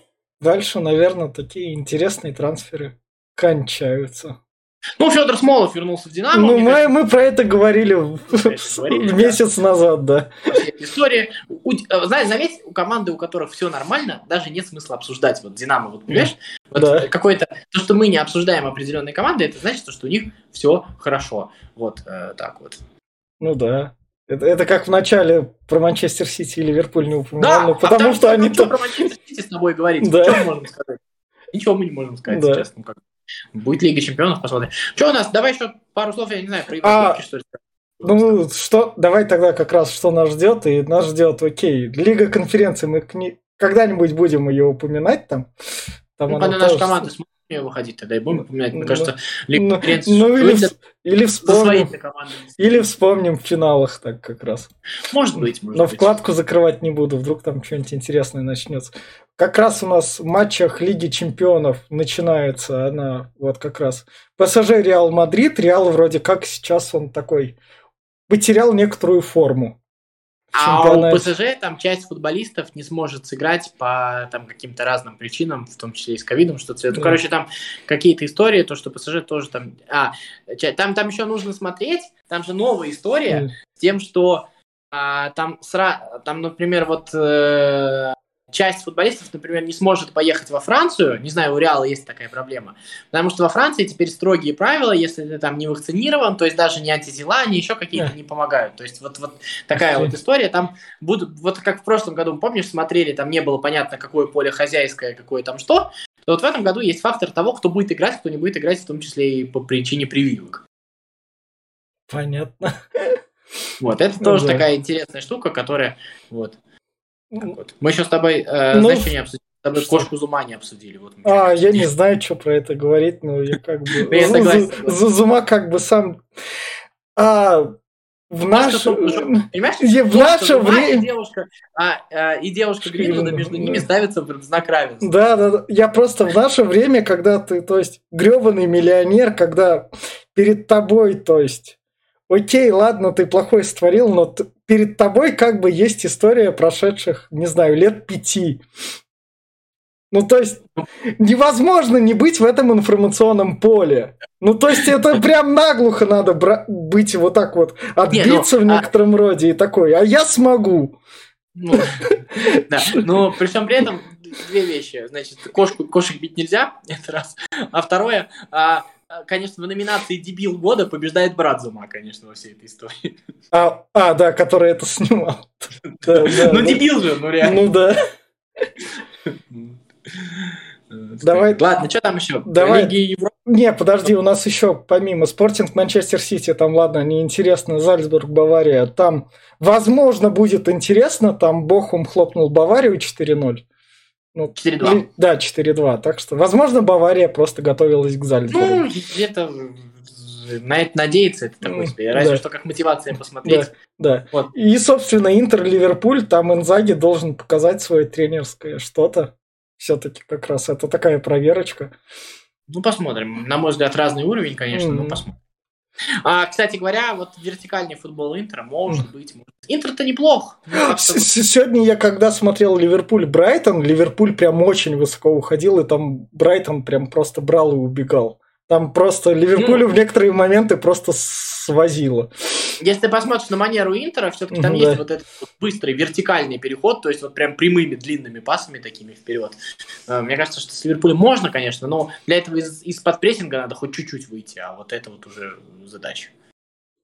дальше, наверное, такие интересные трансферы кончаются. Ну, Федор Смолов вернулся в Динамо. Ну, мы, кажется, мы про это говорили, говорили [LAUGHS] месяц да. назад, да. История. Э, знаешь, заметь, у команды, у которых все нормально, даже нет смысла обсуждать. Вот Динамо, вот понимаешь? Вот да. какое-то. То, что мы не обсуждаем определенные команды, это значит, что у них все хорошо. Вот э, так вот. Ну да. Это, это как в начале про Манчестер Сити и Ливерпуль не упоминали, да, потому а что они то... про Манчестер Сити с тобой говорить? Да. Что мы можем сказать? Ничего мы не можем сказать, да. честно. Как... Будет Лига Чемпионов, посмотрим. Что у нас? Давай еще пару слов, я не знаю, про а, что ли. Ну, что, давай тогда как раз, что нас ждет, и нас ждет, окей, Лига конференции, мы к ней когда-нибудь будем ее упоминать там. там ну, когда наша команда сможет выходить, тогда и будем упоминать. Мне кажется, Лига ну, конференции... Ну, или, в, или вспомним, или вспомним в финалах так как раз. Может быть, может Но быть. вкладку закрывать не буду, вдруг там что-нибудь интересное начнется. Как раз у нас в матчах Лиги Чемпионов начинается она вот как раз. ПСЖ Реал Мадрид. Реал вроде как сейчас он такой потерял некоторую форму. А у ПСЖ там часть футболистов не сможет сыграть по там каким-то разным причинам, в том числе и с ковидом, что цвет. Да. Ну, короче, там какие-то истории, то, что ПСЖ тоже там... А, там, там еще нужно смотреть, там же новая история с тем, что а, там, сра... там, например, вот э, часть футболистов, например, не сможет поехать во Францию, не знаю, у Реала есть такая проблема, потому что во Франции теперь строгие правила, если ты там не вакцинирован, то есть даже не антитела, ни еще какие-то не помогают. То есть вот, вот такая вот история. Там будут, вот как в прошлом году, помнишь, смотрели, там не было понятно, какое поле хозяйское, какое там что, то вот в этом году есть фактор того, кто будет играть, кто не будет играть, в том числе и по причине прививок. Понятно. Вот, это ну, тоже да. такая интересная штука, которая вот вот. Мы еще с тобой, э, ну, знаешь, что не обсудили? С тобой кошку Зума не обсудили. Вот а, я не знаю, что про это говорить, но я как бы... [LAUGHS] Зума как бы сам... А, в наше, в наше время... И девушка, а, а, и девушка Гринвуда между ними ставится в знак равенства. Да, да, да. Я просто в наше время, когда ты, то есть, гребаный миллионер, когда перед тобой, то есть, окей, ладно, ты плохой створил, но перед тобой как бы есть история прошедших, не знаю, лет пяти. Ну, то есть, невозможно не быть в этом информационном поле. Ну, то есть, это [LAUGHS] прям наглухо надо бра- быть вот так вот, отбиться не, ну, в а некотором а... роде и такой, а я смогу. Ну, да, но при всем при этом две вещи. Значит, кошку, кошек бить нельзя, [LAUGHS] это раз. А второе, а, конечно, в номинации «Дебил года» побеждает брат Зума, конечно, во всей этой истории. А, а да, который это снимал. [LAUGHS] Ну, дебил же, ну реально. Ну да. Давай. Ладно, что там еще? Давай. Лиги Европы? Не, подожди, у нас еще помимо Спортинг Манчестер Сити, там, ладно, неинтересно, Зальцбург, Бавария, там, возможно, будет интересно, там Бохум хлопнул Баварию 4-0. Ну, 4-2. Да, 4-2. Так что, возможно, Бавария просто готовилась к Зальцбургу. Ну, где-то на это надеяться, это такое себе. Разве да. что как мотивация посмотреть. Да, да. Вот. И, собственно, Интер-Ливерпуль, там Инзаги должен показать свое тренерское что-то. Все-таки как раз это такая проверочка. Ну, посмотрим. На мой взгляд, разный уровень, конечно, mm-hmm. но посмотрим. А, кстати говоря, вот вертикальный футбол Интера может быть. Может. Интер-то неплох. [GASPS] Сегодня я когда смотрел Ливерпуль Брайтон, Ливерпуль прям очень высоко уходил, и там Брайтон прям просто брал и убегал. Там просто Ливерпулю ну, в некоторые моменты просто свозило. Если ты посмотришь на манеру Интера, все-таки там да. есть вот этот вот быстрый вертикальный переход, то есть вот прям прямыми длинными пасами такими вперед. Э, мне кажется, что с Ливерпулем можно, конечно, но для этого из- из-под прессинга надо хоть чуть-чуть выйти, а вот это вот уже задача.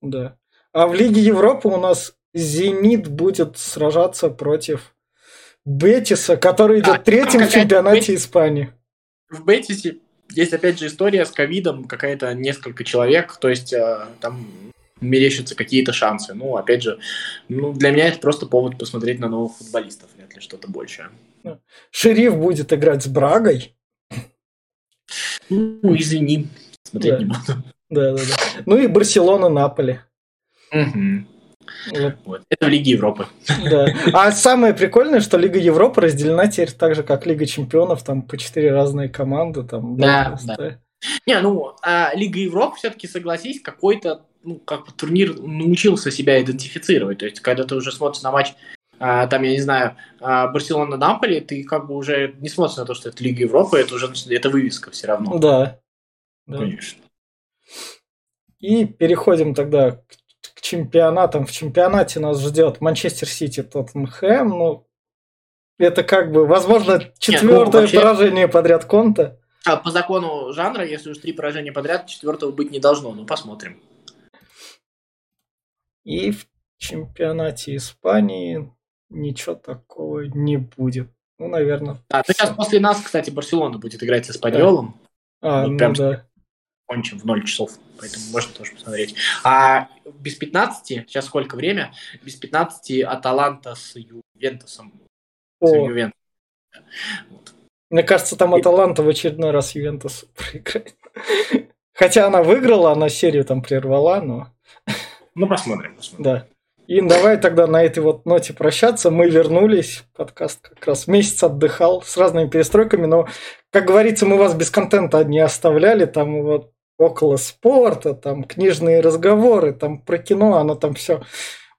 Да. А в Лиге Европы у нас Зенит будет сражаться против Бетиса, который идет а, третьим в чемпионате Бет... Испании. В Бетисе есть опять же история с ковидом, какая-то несколько человек, то есть э, там мерещатся какие-то шансы. Ну, опять же, ну, для меня это просто повод посмотреть на новых футболистов, вряд ли что-то большее. Шериф будет играть с Брагой. Ну, извини, смотреть да. не буду. Да, да, да. Ну и Барселона, Наполи. Угу. Вот. Вот. Это в Лиге Европы. Да. А самое прикольное, что Лига Европы разделена теперь так же, как Лига Чемпионов, там по четыре разные команды. Там, да, да. Не, ну, а Лига Европы все-таки, согласись, какой-то ну, как бы турнир научился себя идентифицировать. То есть, когда ты уже смотришь на матч, а, там, я не знаю, а, Барселона-Наполи, ты как бы уже не смотришь на то, что это Лига Европы, это уже это вывеска все равно. Да. да. Конечно. И переходим тогда к, к чемпионатам. В чемпионате нас ждет Манчестер Сити, Тоттенхэм. Ну, это как бы, возможно, четвертое Нет, ну, вообще... поражение подряд Конта. А по закону жанра, если уж три поражения подряд, четвертого быть не должно. Ну, посмотрим. И в чемпионате Испании ничего такого не будет. Ну, наверное. А, ну сейчас после нас, кстати, Барселона будет играть с Эспаньолом. Да. А, ну, прям да. Кончим в 0 часов, поэтому можно тоже посмотреть. А без 15, сейчас сколько время? Без 15 Аталанта с Ювентусом. О. С Ювентусом. Вот. Мне кажется, там Аталанта в очередной раз Ювентус [LAUGHS] проиграет. Хотя она выиграла, она серию там прервала, но... Ну, посмотрим, посмотрим. Да. И давай тогда на этой вот ноте прощаться. Мы вернулись. Подкаст как раз месяц отдыхал с разными перестройками, но, как говорится, мы вас без контента не оставляли. Там вот около спорта, там книжные разговоры, там про кино, оно там все.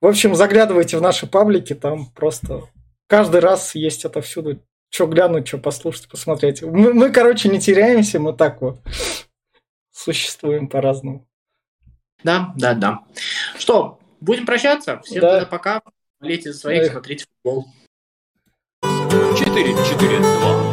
В общем, заглядывайте в наши паблики, там просто каждый раз есть это всюду. Что глянуть, что послушать, посмотреть. Мы, мы, короче, не теряемся, мы так вот существуем по-разному. Да, да, да. Что, будем прощаться? Всем да. пока. Болейте за своих, смотрите футбол. 4-4-2.